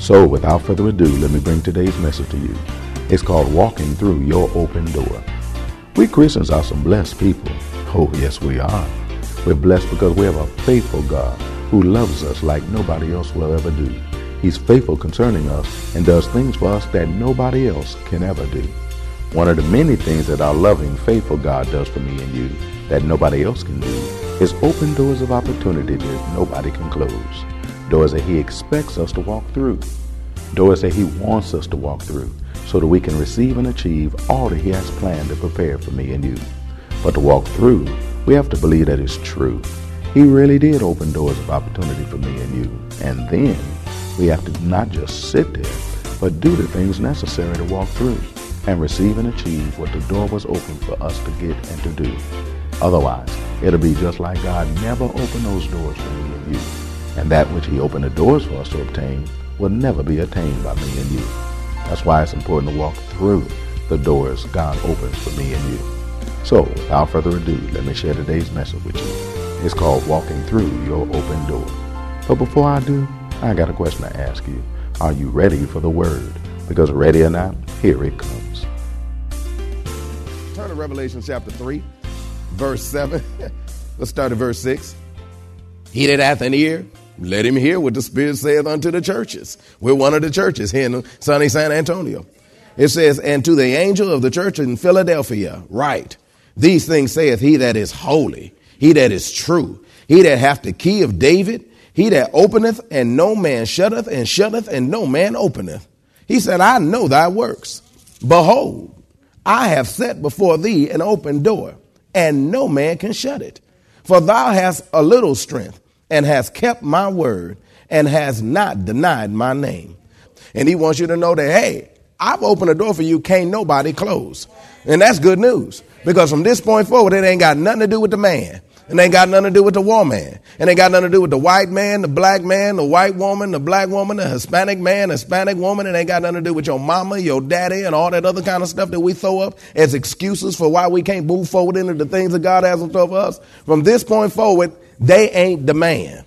So, without further ado, let me bring today's message to you. It's called Walking Through Your Open Door. We Christians are some blessed people. Oh, yes, we are. We're blessed because we have a faithful God who loves us like nobody else will ever do. He's faithful concerning us and does things for us that nobody else can ever do. One of the many things that our loving, faithful God does for me and you that nobody else can do is open doors of opportunity that nobody can close doors that He expects us to walk through, doors that He wants us to walk through, so that we can receive and achieve all that He has planned to prepare for me and you. But to walk through, we have to believe that it's true. He really did open doors of opportunity for me and you. And then we have to not just sit there, but do the things necessary to walk through and receive and achieve what the door was open for us to get and to do. Otherwise, it'll be just like God never opened those doors for me and you and that which he opened the doors for us to obtain will never be attained by me and you. That's why it's important to walk through the doors God opens for me and you. So, without further ado, let me share today's message with you. It's called Walking Through Your Open Door. But before I do, I got a question to ask you. Are you ready for the word? Because ready or not, here it comes. Turn to Revelation chapter 3, verse 7. Let's start at verse 6. He that hath an ear, let him hear what the Spirit saith unto the churches. We're one of the churches here in sunny San Antonio. It says, And to the angel of the church in Philadelphia, write, These things saith he that is holy, he that is true, he that hath the key of David, he that openeth and no man shutteth, and shutteth and no man openeth. He said, I know thy works. Behold, I have set before thee an open door, and no man can shut it. For thou hast a little strength and has kept my word and has not denied my name. And he wants you to know that, hey, I've opened a door for you, can't nobody close. And that's good news because from this point forward, it ain't got nothing to do with the man. It ain't got nothing to do with the woman. It ain't got nothing to do with the white man, the black man, the white woman, the black woman, the Hispanic man, Hispanic woman. It ain't got nothing to do with your mama, your daddy, and all that other kind of stuff that we throw up as excuses for why we can't move forward into the things that God has in store for us. From this point forward, they ain't the man.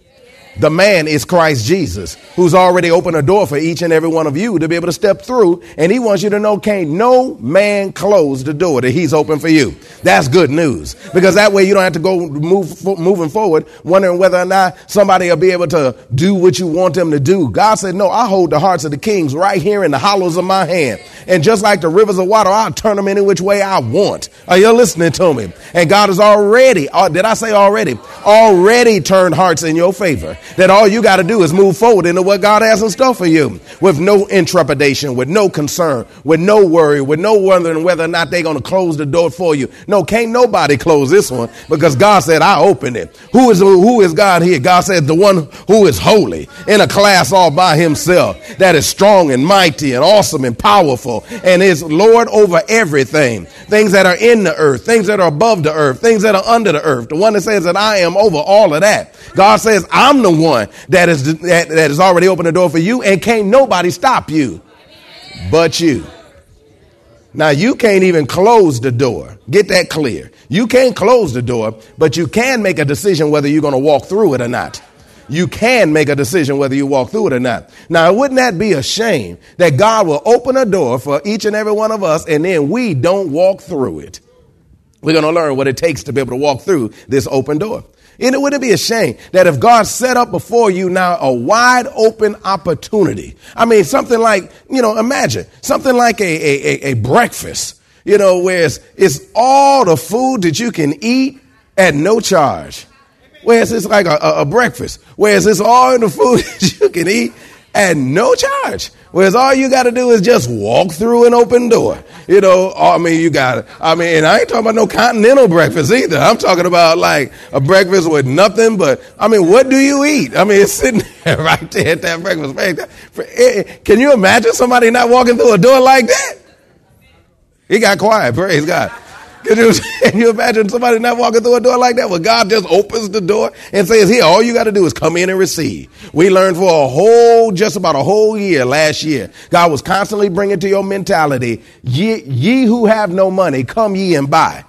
The man is Christ Jesus, who's already opened a door for each and every one of you to be able to step through. And he wants you to know, can't no man close the door that he's open for you. That's good news because that way you don't have to go move, moving forward wondering whether or not somebody will be able to do what you want them to do. God said, no, I hold the hearts of the kings right here in the hollows of my hand. And just like the rivers of water, I'll turn them any which way I want. Are you listening to me? And God has already, uh, did I say already? Already turned hearts in your favor that all you got to do is move forward into what God has in store for you with no intrepidation, with no concern, with no worry, with no wondering whether or not they're going to close the door for you. No, can't nobody close this one because God said, I open it. Who is, who is God here? God said, the one who is holy in a class all by himself that is strong and mighty and awesome and powerful and is Lord over everything. Things that are in the earth, things that are above the earth, things that are under the earth. The one that says that I am over all of that. God says, I'm the one that is, that, that has already opened the door for you and can't nobody stop you but you. Now you can't even close the door. Get that clear. You can't close the door, but you can make a decision whether you're going to walk through it or not. You can make a decision whether you walk through it or not. Now, wouldn't that be a shame that God will open a door for each and every one of us and then we don't walk through it? We're going to learn what it takes to be able to walk through this open door. And it wouldn't be a shame that if God set up before you now a wide open opportunity. I mean, something like, you know, imagine something like a, a, a, a breakfast, you know, where it's, it's all the food that you can eat at no charge. Whereas it's like a, a, breakfast. Whereas it's all the food that you can eat at no charge. Whereas all you got to do is just walk through an open door. You know, I mean, you got it. I mean, and I ain't talking about no continental breakfast either. I'm talking about like a breakfast with nothing but, I mean, what do you eat? I mean, it's sitting there right there at that breakfast. Can you imagine somebody not walking through a door like that? He got quiet. Praise God. Can you, can you imagine somebody not walking through a door like that? Well, God just opens the door and says, here, all you got to do is come in and receive. We learned for a whole, just about a whole year last year. God was constantly bringing to your mentality, ye, ye who have no money, come ye and buy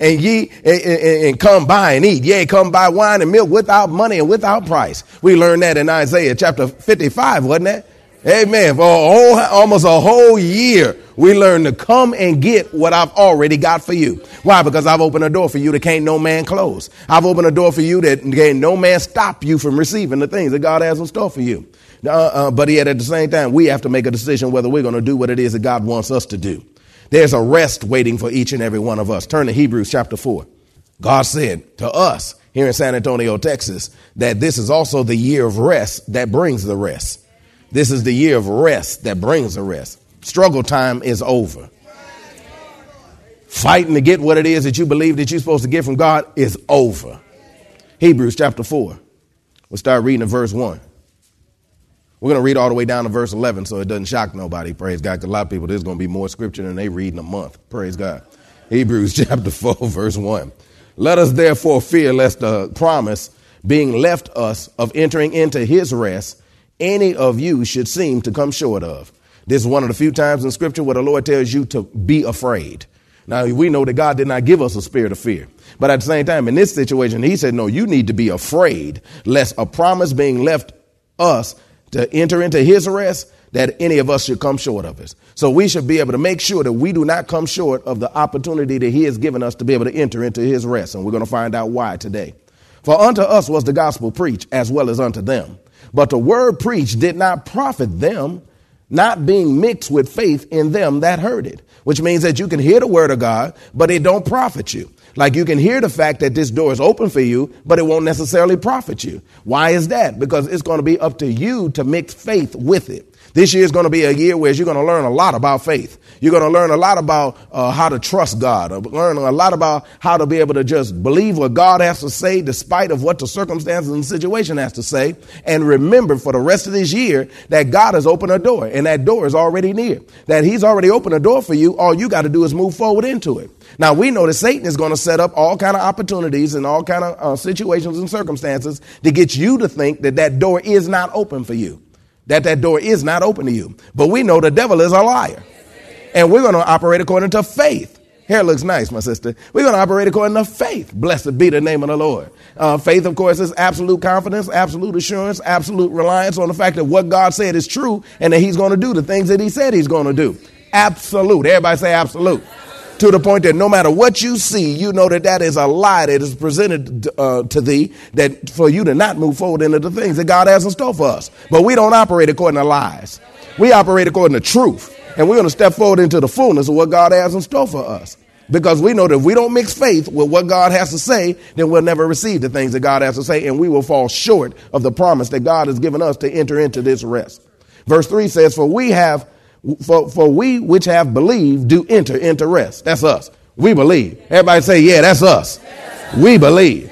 and ye and, and, and, come buy and eat. Yea, come buy wine and milk without money and without price. We learned that in Isaiah chapter 55, wasn't it? Amen. For whole, almost a whole year, we learned to come and get what I've already got for you. Why? Because I've opened a door for you that can't no man close. I've opened a door for you that can't no man stop you from receiving the things that God has in store for you. Uh, uh, but yet at the same time, we have to make a decision whether we're going to do what it is that God wants us to do. There's a rest waiting for each and every one of us. Turn to Hebrews chapter 4. God said to us here in San Antonio, Texas, that this is also the year of rest that brings the rest. This is the year of rest that brings the rest. Struggle time is over. Fighting to get what it is that you believe that you're supposed to get from God is over. Hebrews chapter 4. We'll start reading at verse 1. We're going to read all the way down to verse 11 so it doesn't shock nobody. Praise God. Because a lot of people, there's going to be more scripture than they read in a month. Praise God. Hebrews chapter 4, verse 1. Let us therefore fear lest the promise being left us of entering into his rest any of you should seem to come short of. This is one of the few times in scripture where the Lord tells you to be afraid. Now, we know that God did not give us a spirit of fear. But at the same time, in this situation, he said, no, you need to be afraid lest a promise being left us to enter into his rest that any of us should come short of it. So we should be able to make sure that we do not come short of the opportunity that he has given us to be able to enter into his rest. And we're going to find out why today. For unto us was the gospel preached as well as unto them. But the word preached did not profit them, not being mixed with faith in them that heard it. Which means that you can hear the word of God, but it don't profit you. Like you can hear the fact that this door is open for you, but it won't necessarily profit you. Why is that? Because it's going to be up to you to mix faith with it. This year is going to be a year where you're going to learn a lot about faith. You're going to learn a lot about uh, how to trust God, learn a lot about how to be able to just believe what God has to say despite of what the circumstances and situation has to say. And remember for the rest of this year that God has opened a door and that door is already near. That he's already opened a door for you. All you got to do is move forward into it. Now we know that Satan is going to set up all kind of opportunities and all kind of uh, situations and circumstances to get you to think that that door is not open for you that that door is not open to you. But we know the devil is a liar. And we're going to operate according to faith. Hair looks nice, my sister. We're going to operate according to faith. Blessed be the name of the Lord. Uh, faith, of course, is absolute confidence, absolute assurance, absolute reliance on the fact that what God said is true and that He's going to do the things that He said He's going to do. Absolute. Everybody say absolute to the point that no matter what you see, you know that that is a lie that is presented uh, to thee that for you to not move forward into the things that God has in store for us. But we don't operate according to lies. We operate according to truth. And we're going to step forward into the fullness of what God has in store for us. Because we know that if we don't mix faith with what God has to say, then we'll never receive the things that God has to say, and we will fall short of the promise that God has given us to enter into this rest. Verse 3 says, For we have for, for we which have believed do enter into rest. That's us. We believe. Everybody say, yeah, that's us. We believe.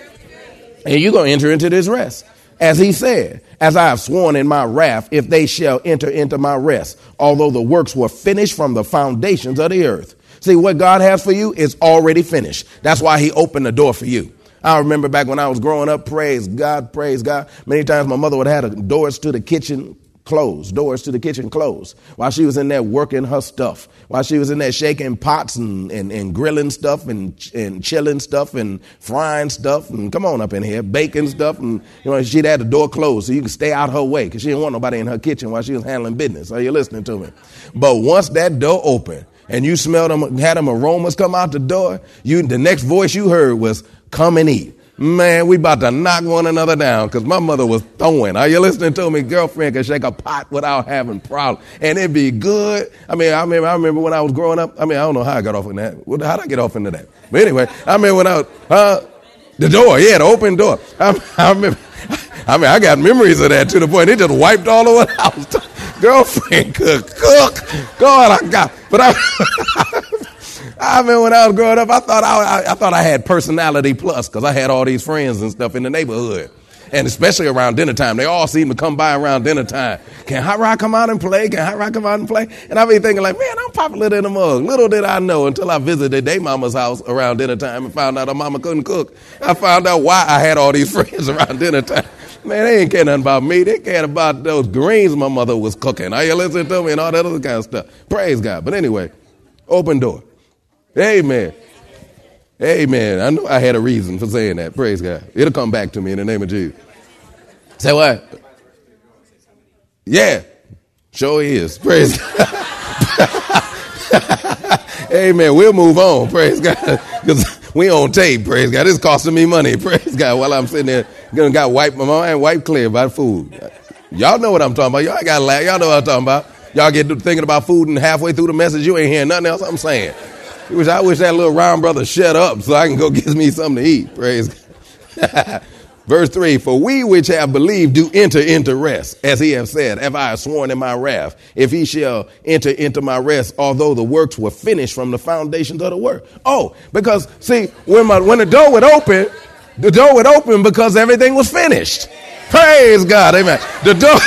And you're going to enter into this rest. As he said, as I have sworn in my wrath, if they shall enter into my rest, although the works were finished from the foundations of the earth. See, what God has for you is already finished. That's why he opened the door for you. I remember back when I was growing up, praise God, praise God. Many times my mother would have doors to the kitchen closed, doors to the kitchen closed, while she was in there working her stuff, while she was in there shaking pots and, and, and grilling stuff and, and chilling stuff and frying stuff and come on up in here, baking stuff. And, you know, she'd had the door closed so you could stay out her way because she didn't want nobody in her kitchen while she was handling business. Are you listening to me? But once that door opened and you smelled them, had them aromas come out the door, you, the next voice you heard was, come and eat. Man, we about to knock one another down because my mother was throwing. Are you listening to me? Girlfriend can shake a pot without having problems. And it'd be good. I mean, I remember, I remember when I was growing up. I mean, I don't know how I got off in that. How did I get off into that? But anyway, I mean, when I was, the door, yeah, the open door. I, I remember, I mean, I got memories of that to the point it just wiped all over the house. Girlfriend could cook. God, I got, but I, I mean, when I was growing up, I thought I, I, I thought I had personality plus because I had all these friends and stuff in the neighborhood. And especially around dinner time, they all seem to come by around dinner time. Can Hot Rod come out and play? Can Hot Rod come out and play? And I be thinking like, man, I'm popular in the mug. Little did I know until I visited their mama's house around dinner time and found out her mama couldn't cook. I found out why I had all these friends around dinner time. Man, they ain't care nothing about me. They cared about those greens my mother was cooking. Are you listening to me and all that other kind of stuff? Praise God. But anyway, open door. Amen. Amen. I know I had a reason for saying that. Praise God. It'll come back to me in the name of Jesus. Say what? Yeah. Sure is. Praise God. Amen. We'll move on. Praise God. Because we on tape. Praise God. It's costing me money. Praise God. While I'm sitting there, gonna got wiped my mind, wiped clear about food. Y'all know what I'm talking about. Y'all got laugh. Y'all know what I'm talking about. Y'all get thinking about food and halfway through the message, you ain't hearing nothing else I'm saying. Wish I wish that little round brother shut up so I can go get me something to eat. Praise God. Verse 3 For we which have believed do enter into rest, as he have said, Have I sworn in my wrath, if he shall enter into my rest, although the works were finished from the foundations of the world. Oh, because see, when, my, when the door would open, the door would open because everything was finished. Praise God, amen. The door,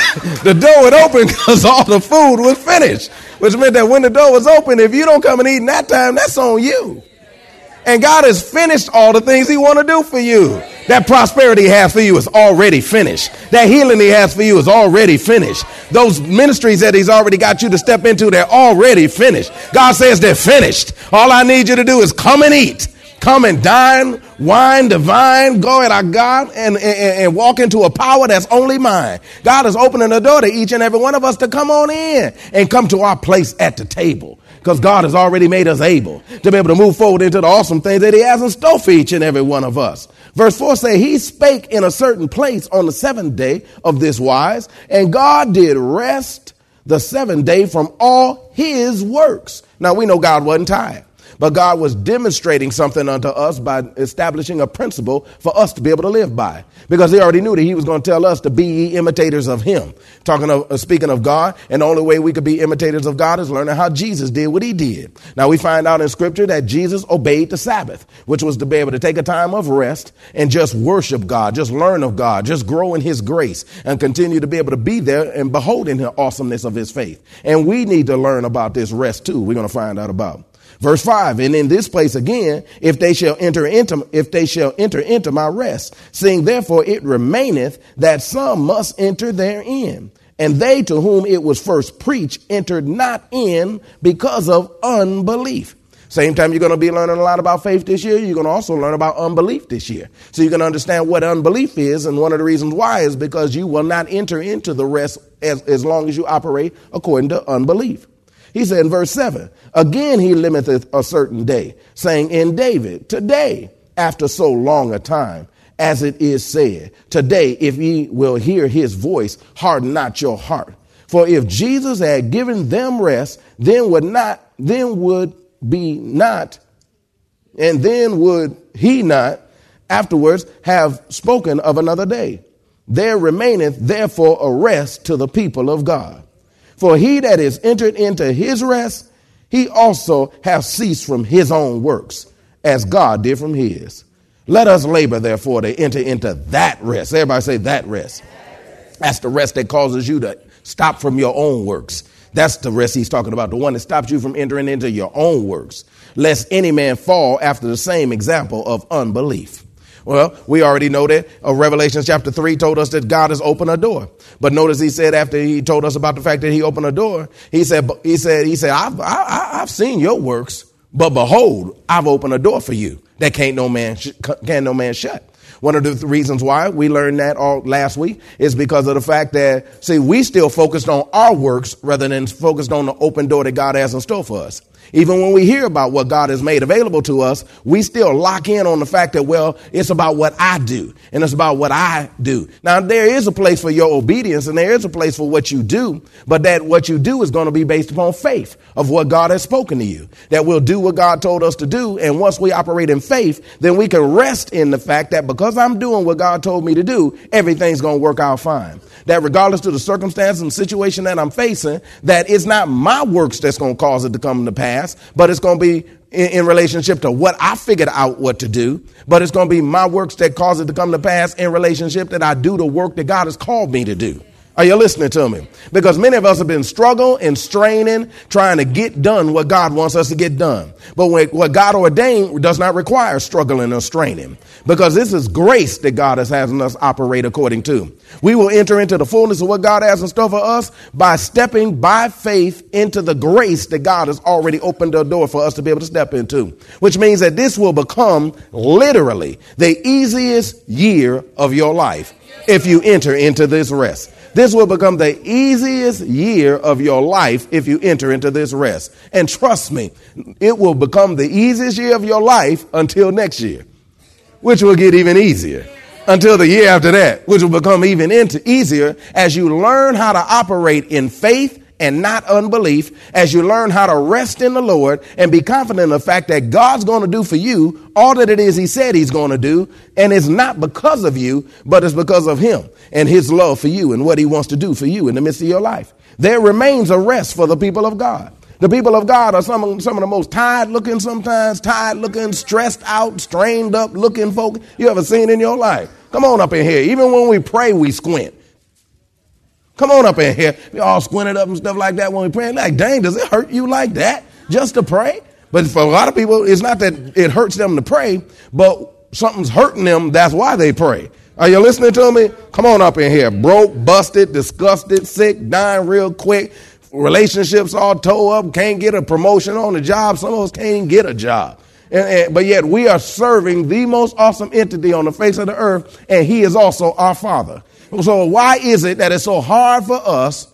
the door would open because all the food was finished which meant that when the door was open, if you don't come and eat in that time, that's on you. And God has finished all the things He want to do for you. That prosperity He has for you is already finished. That healing He has for you is already finished. Those ministries that He's already got you to step into, they're already finished. God says they're finished. All I need you to do is come and eat. Come and dine, wine, divine, go at our God and, and, and, walk into a power that's only mine. God is opening the door to each and every one of us to come on in and come to our place at the table. Because God has already made us able to be able to move forward into the awesome things that He has in store for each and every one of us. Verse 4 say, He spake in a certain place on the seventh day of this wise, and God did rest the seventh day from all His works. Now we know God wasn't tired. But God was demonstrating something unto us by establishing a principle for us to be able to live by. Because he already knew that he was going to tell us to be imitators of him. Talking of, uh, speaking of God, and the only way we could be imitators of God is learning how Jesus did what he did. Now we find out in scripture that Jesus obeyed the Sabbath, which was to be able to take a time of rest and just worship God, just learn of God, just grow in his grace and continue to be able to be there and beholding the awesomeness of his faith. And we need to learn about this rest too. We're going to find out about. Verse 5, and in this place again, if they shall enter into, if they shall enter into my rest, seeing therefore it remaineth that some must enter therein. And they to whom it was first preached entered not in because of unbelief. Same time you're going to be learning a lot about faith this year, you're going to also learn about unbelief this year. So you can understand what unbelief is, and one of the reasons why is because you will not enter into the rest as, as long as you operate according to unbelief. He said in verse 7 Again he limiteth a certain day, saying, In David, today, after so long a time, as it is said, Today, if ye will hear his voice, harden not your heart. For if Jesus had given them rest, then would not, then would be not, and then would he not afterwards have spoken of another day. There remaineth therefore a rest to the people of God. For he that is entered into his rest, he also hath ceased from his own works, as God did from his. Let us labor, therefore, to enter into that rest. Everybody say that rest. That's the rest that causes you to stop from your own works. That's the rest he's talking about, the one that stops you from entering into your own works, lest any man fall after the same example of unbelief. Well, we already know that. Uh, Revelation chapter 3 told us that God has opened a door. But notice he said after he told us about the fact that he opened a door, he said, he said, he said, I've, I, I've seen your works, but behold, I've opened a door for you that can't no man, sh- can no man shut. One of the reasons why we learned that all last week is because of the fact that, see, we still focused on our works rather than focused on the open door that God has in store for us. Even when we hear about what God has made available to us, we still lock in on the fact that, well, it's about what I do and it's about what I do. Now, there is a place for your obedience and there is a place for what you do, but that what you do is going to be based upon faith of what God has spoken to you. That we'll do what God told us to do. And once we operate in faith, then we can rest in the fact that because I'm doing what God told me to do, everything's going to work out fine. That regardless of the circumstance and situation that I'm facing, that it's not my works that's going to cause it to come to pass, but it's going to be in, in, relationship to what I figured out what to do, but it's going to be my works that cause it to come to pass in relationship that I do the work that God has called me to do. Are you listening to me? Because many of us have been struggling and straining, trying to get done what God wants us to get done. But what God ordained does not require struggling or straining. Because this is grace that God has having us operate according to. We will enter into the fullness of what God has in store for us by stepping by faith into the grace that God has already opened the door for us to be able to step into. Which means that this will become literally the easiest year of your life if you enter into this rest. This will become the easiest year of your life if you enter into this rest. And trust me, it will become the easiest year of your life until next year, which will get even easier. Until the year after that, which will become even into easier as you learn how to operate in faith and not unbelief as you learn how to rest in the Lord and be confident in the fact that God's going to do for you all that it is He said He's going to do. And it's not because of you, but it's because of Him and His love for you and what He wants to do for you in the midst of your life. There remains a rest for the people of God. The people of God are some of, some of the most tired looking sometimes, tired looking, stressed out, strained up looking folk you ever seen in your life. Come on up in here. Even when we pray, we squint. Come on up in here. We all squinted up and stuff like that when we pray. Like, dang, does it hurt you like that just to pray? But for a lot of people, it's not that it hurts them to pray, but something's hurting them. That's why they pray. Are you listening to me? Come on up in here. Broke, busted, disgusted, sick, dying real quick. Relationships all toe up. Can't get a promotion on the job. Some of us can't even get a job. And, and, but yet we are serving the most awesome entity on the face of the earth, and he is also our father. So why is it that it's so hard for us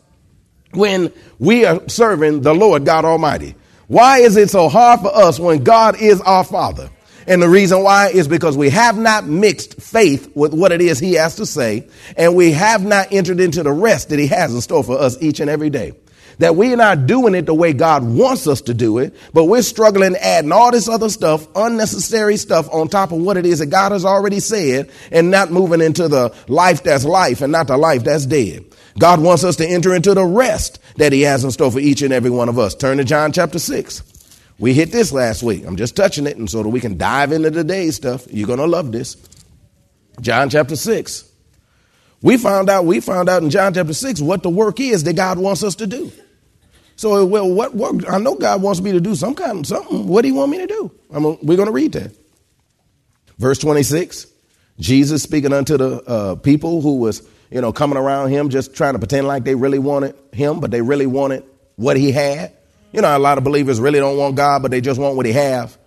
when we are serving the Lord God Almighty? Why is it so hard for us when God is our Father? And the reason why is because we have not mixed faith with what it is He has to say, and we have not entered into the rest that He has in store for us each and every day that we're not doing it the way God wants us to do it, but we're struggling adding all this other stuff, unnecessary stuff on top of what it is that God has already said and not moving into the life that's life and not the life that's dead. God wants us to enter into the rest that he has in store for each and every one of us. Turn to John chapter 6. We hit this last week. I'm just touching it and so that we can dive into today's stuff. You're going to love this. John chapter 6. We found out, we found out in John chapter 6 what the work is that God wants us to do. So, well, what, what, I know God wants me to do some kind of something. What do you want me to do? I'm, we're going to read that. Verse 26, Jesus speaking unto the uh, people who was, you know, coming around him, just trying to pretend like they really wanted him, but they really wanted what he had. You know, a lot of believers really don't want God, but they just want what he have.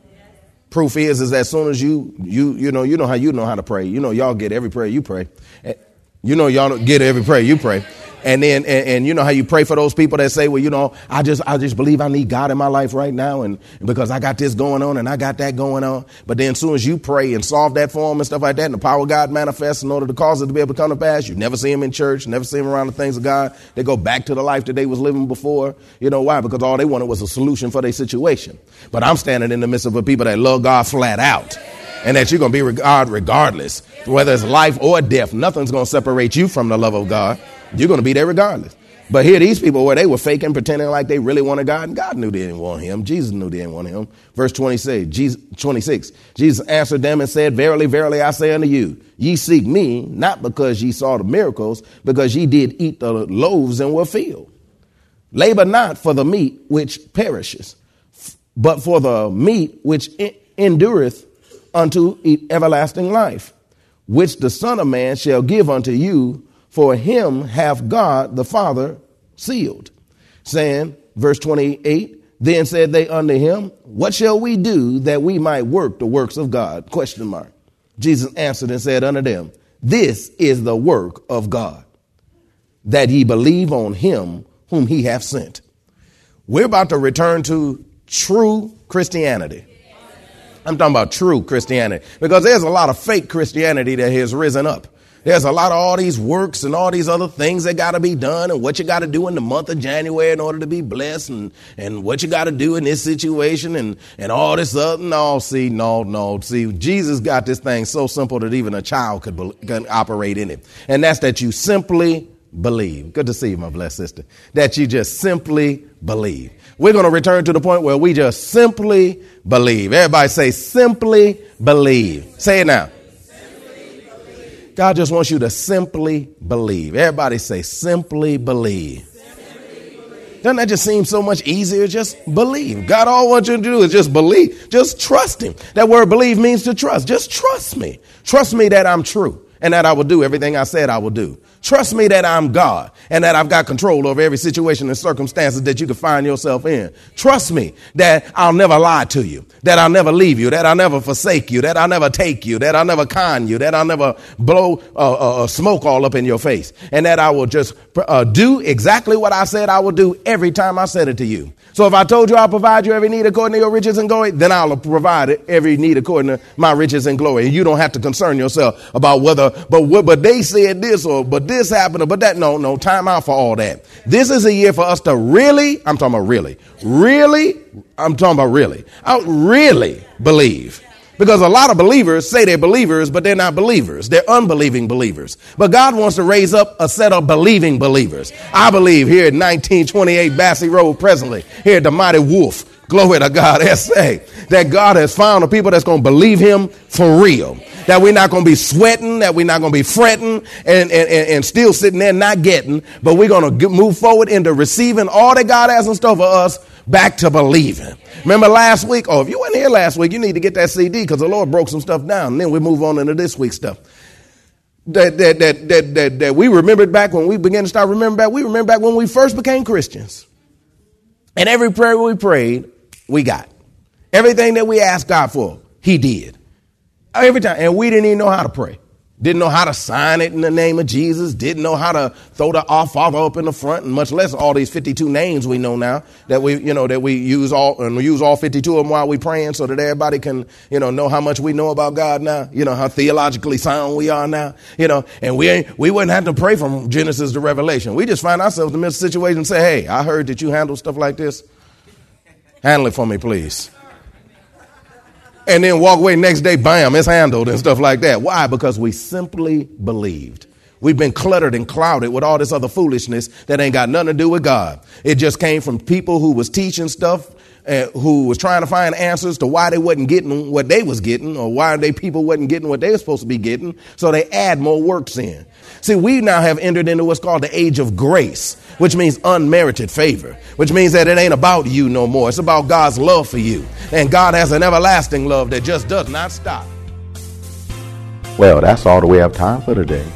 Proof is, is as soon as you, you, you know, you know how you know how to pray. You know, y'all get every prayer you pray. Eh, you know, y'all get every prayer you pray. And then, and, and, you know how you pray for those people that say, well, you know, I just, I just believe I need God in my life right now. And, because I got this going on and I got that going on. But then as soon as you pray and solve that for them and stuff like that, and the power of God manifests in order to cause it to be able to come to pass, you never see them in church, never see them around the things of God. They go back to the life that they was living before. You know why? Because all they wanted was a solution for their situation. But I'm standing in the midst of a people that love God flat out and that you're going to be God regardless, whether it's life or death. Nothing's going to separate you from the love of God. You're going to be there regardless. But here, these people where they were faking, pretending like they really wanted God, and God knew they didn't want him. Jesus knew they didn't want him. Verse 26, Jesus, 26, Jesus answered them and said, Verily, verily, I say unto you, ye seek me, not because ye saw the miracles, because ye did eat the loaves and were filled. Labor not for the meat which perishes, but for the meat which endureth unto everlasting life, which the Son of Man shall give unto you for him hath God the Father sealed. Saying, verse 28, then said they unto him, What shall we do that we might work the works of God? Question mark. Jesus answered and said unto them, This is the work of God, that ye believe on him whom he hath sent. We're about to return to true Christianity. I'm talking about true Christianity because there's a lot of fake Christianity that has risen up. There's a lot of all these works and all these other things that got to be done and what you got to do in the month of January in order to be blessed and, and what you got to do in this situation and, and all this other. No, see, no, no. See, Jesus got this thing so simple that even a child could, be, could operate in it. And that's that you simply believe. Good to see you, my blessed sister. That you just simply believe. We're going to return to the point where we just simply believe. Everybody say, simply believe. Say it now. God just wants you to simply believe. Everybody say, simply believe. Doesn't that just seem so much easier? Just believe. God all wants you to do is just believe. Just trust Him. That word believe means to trust. Just trust me. Trust me that I'm true and that I will do everything I said I will do. Trust me that I'm God and that I've got control over every situation and circumstances that you can find yourself in. Trust me that I'll never lie to you, that I'll never leave you, that I'll never forsake you, that I'll never take you, that I'll never con you, that I'll never blow uh, uh, uh smoke all up in your face, and that I will just uh, do exactly what I said I will do every time I said it to you. So if I told you I'll provide you every need according to your riches and glory, then I'll provide every need according to my riches and glory. And you don't have to concern yourself about whether, but what, but they said this or, but this happened or, but that, no, no, time out for all that. This is a year for us to really, I'm talking about really, really, I'm talking about really, I really believe because a lot of believers say they're believers, but they're not believers. They're unbelieving believers. But God wants to raise up a set of believing believers. I believe here at 1928 Basse Road presently, here at the Mighty Wolf, glory to God, SA, that God has found a people that's going to believe him for real. That we're not going to be sweating, that we're not going to be fretting and, and, and still sitting there not getting, but we're going to move forward into receiving all that God has in store for us back to believing. Remember last week? Oh, if you weren't here last week, you need to get that CD because the Lord broke some stuff down. And then we move on into this week's stuff. That, that, that, that, that, that we remembered back when we began to start remembering back. We remember back when we first became Christians. And every prayer we prayed, we got. Everything that we asked God for, He did. Every time. And we didn't even know how to pray. Didn't know how to sign it in the name of Jesus. Didn't know how to throw the Our Father up in the front, and much less all these 52 names we know now that we, you know, that we use all and we use all 52 of them while we praying, so that everybody can, you know, know how much we know about God now. You know how theologically sound we are now. You know, and we ain't, we wouldn't have to pray from Genesis to Revelation. We just find ourselves in the midst of situation and say, "Hey, I heard that you handle stuff like this. Handle it for me, please." and then walk away next day, bam, it's handled and stuff like that. Why? Because we simply believed. We've been cluttered and clouded with all this other foolishness that ain't got nothing to do with God. It just came from people who was teaching stuff, who was trying to find answers to why they wasn't getting what they was getting, or why they people wasn't getting what they were supposed to be getting. So they add more works in. See, we now have entered into what's called the age of grace, which means unmerited favor, which means that it ain't about you no more. It's about God's love for you. And God has an everlasting love that just does not stop. Well, that's all that we have time for today.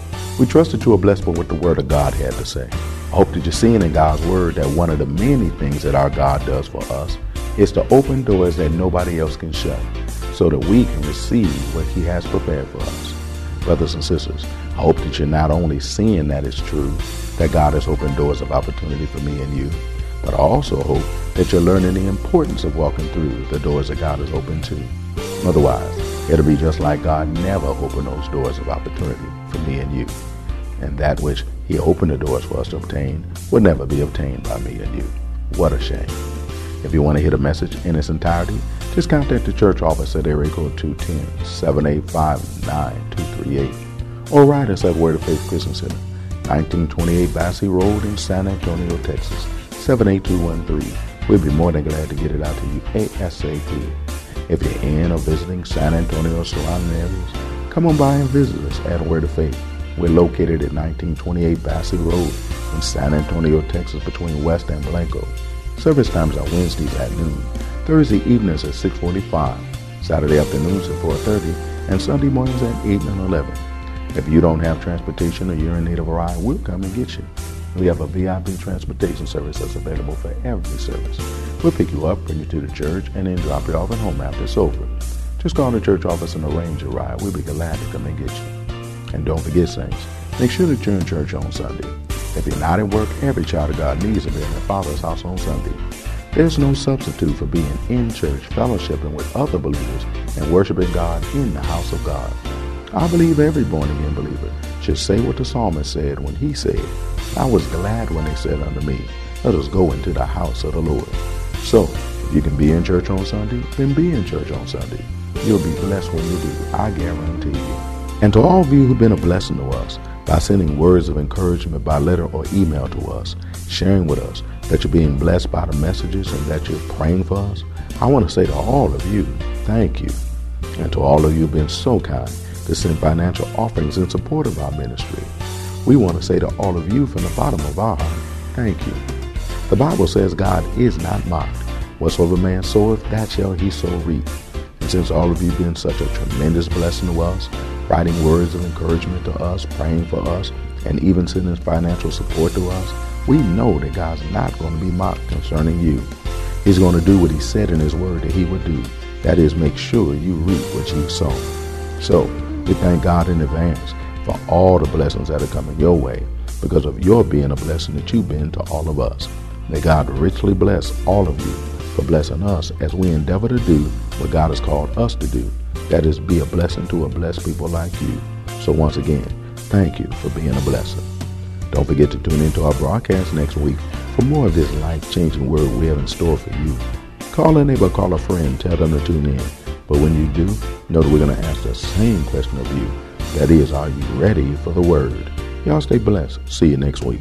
We trust that you are blessed with what the Word of God had to say. I hope that you're seeing in God's Word that one of the many things that our God does for us is to open doors that nobody else can shut so that we can receive what He has prepared for us. Brothers and sisters, I hope that you're not only seeing that it's true, that God has opened doors of opportunity for me and you, but I also hope that you're learning the importance of walking through the doors that God has opened too. Otherwise, it'll be just like God never opened those doors of opportunity for me and you. And that which He opened the doors for us to obtain will never be obtained by me and you. What a shame. If you want to hear the message in its entirety, just contact the church office at area code 210 785 9238 or write us at Word of Faith Christian Center, 1928 Basse Road in San Antonio, Texas, 78213. We'll be more than glad to get it out to you ASAP. If you're in or visiting San Antonio or surrounding areas, come on by and visit us at Word of Faith. We're located at 1928 Basse Road in San Antonio, Texas, between West and Blanco. Service times are Wednesdays at noon, Thursday evenings at 6:45, Saturday afternoons at 4:30, and Sunday mornings at 8 and 11. If you don't have transportation or you're in need of a ride, we'll come and get you. We have a VIP transportation service that's available for every service. We'll pick you up, bring you to the church, and then drop you off at home after it's over. Just call the church office and arrange a ride. We'll be glad to come and get you. And don't forget, saints, make sure that you're in church on Sunday. If you're not at work, every child of God needs to be in their father's house on Sunday. There's no substitute for being in church, fellowshipping with other believers, and worshiping God in the house of God. I believe every born again believer should say what the psalmist said when he said, I was glad when they said unto me, Let us go into the house of the Lord. So, if you can be in church on Sunday, then be in church on Sunday. You'll be blessed when you do, I guarantee you. And to all of you who've been a blessing to us by sending words of encouragement by letter or email to us, sharing with us that you're being blessed by the messages and that you're praying for us, I want to say to all of you, thank you. And to all of you been so kind to send financial offerings in support of our ministry, we want to say to all of you from the bottom of our heart, thank you. The Bible says God is not mocked. Whatsoever man soweth, that shall he so reap. And since all of you have been such a tremendous blessing to us, writing words of encouragement to us, praying for us, and even sending financial support to us, we know that God's not going to be mocked concerning you. He's going to do what he said in his word that he would do. That is, make sure you reap what you sow. So, we thank God in advance for all the blessings that are coming your way because of your being a blessing that you've been to all of us. May God richly bless all of you for blessing us as we endeavor to do what God has called us to do. That is, be a blessing to a blessed people like you. So once again, thank you for being a blessing. Don't forget to tune into our broadcast next week for more of this life-changing word we have in store for you. Call a neighbor, call a friend, tell them to tune in. But when you do, know that we're going to ask the same question of you. That is, are you ready for the word? Y'all stay blessed. See you next week.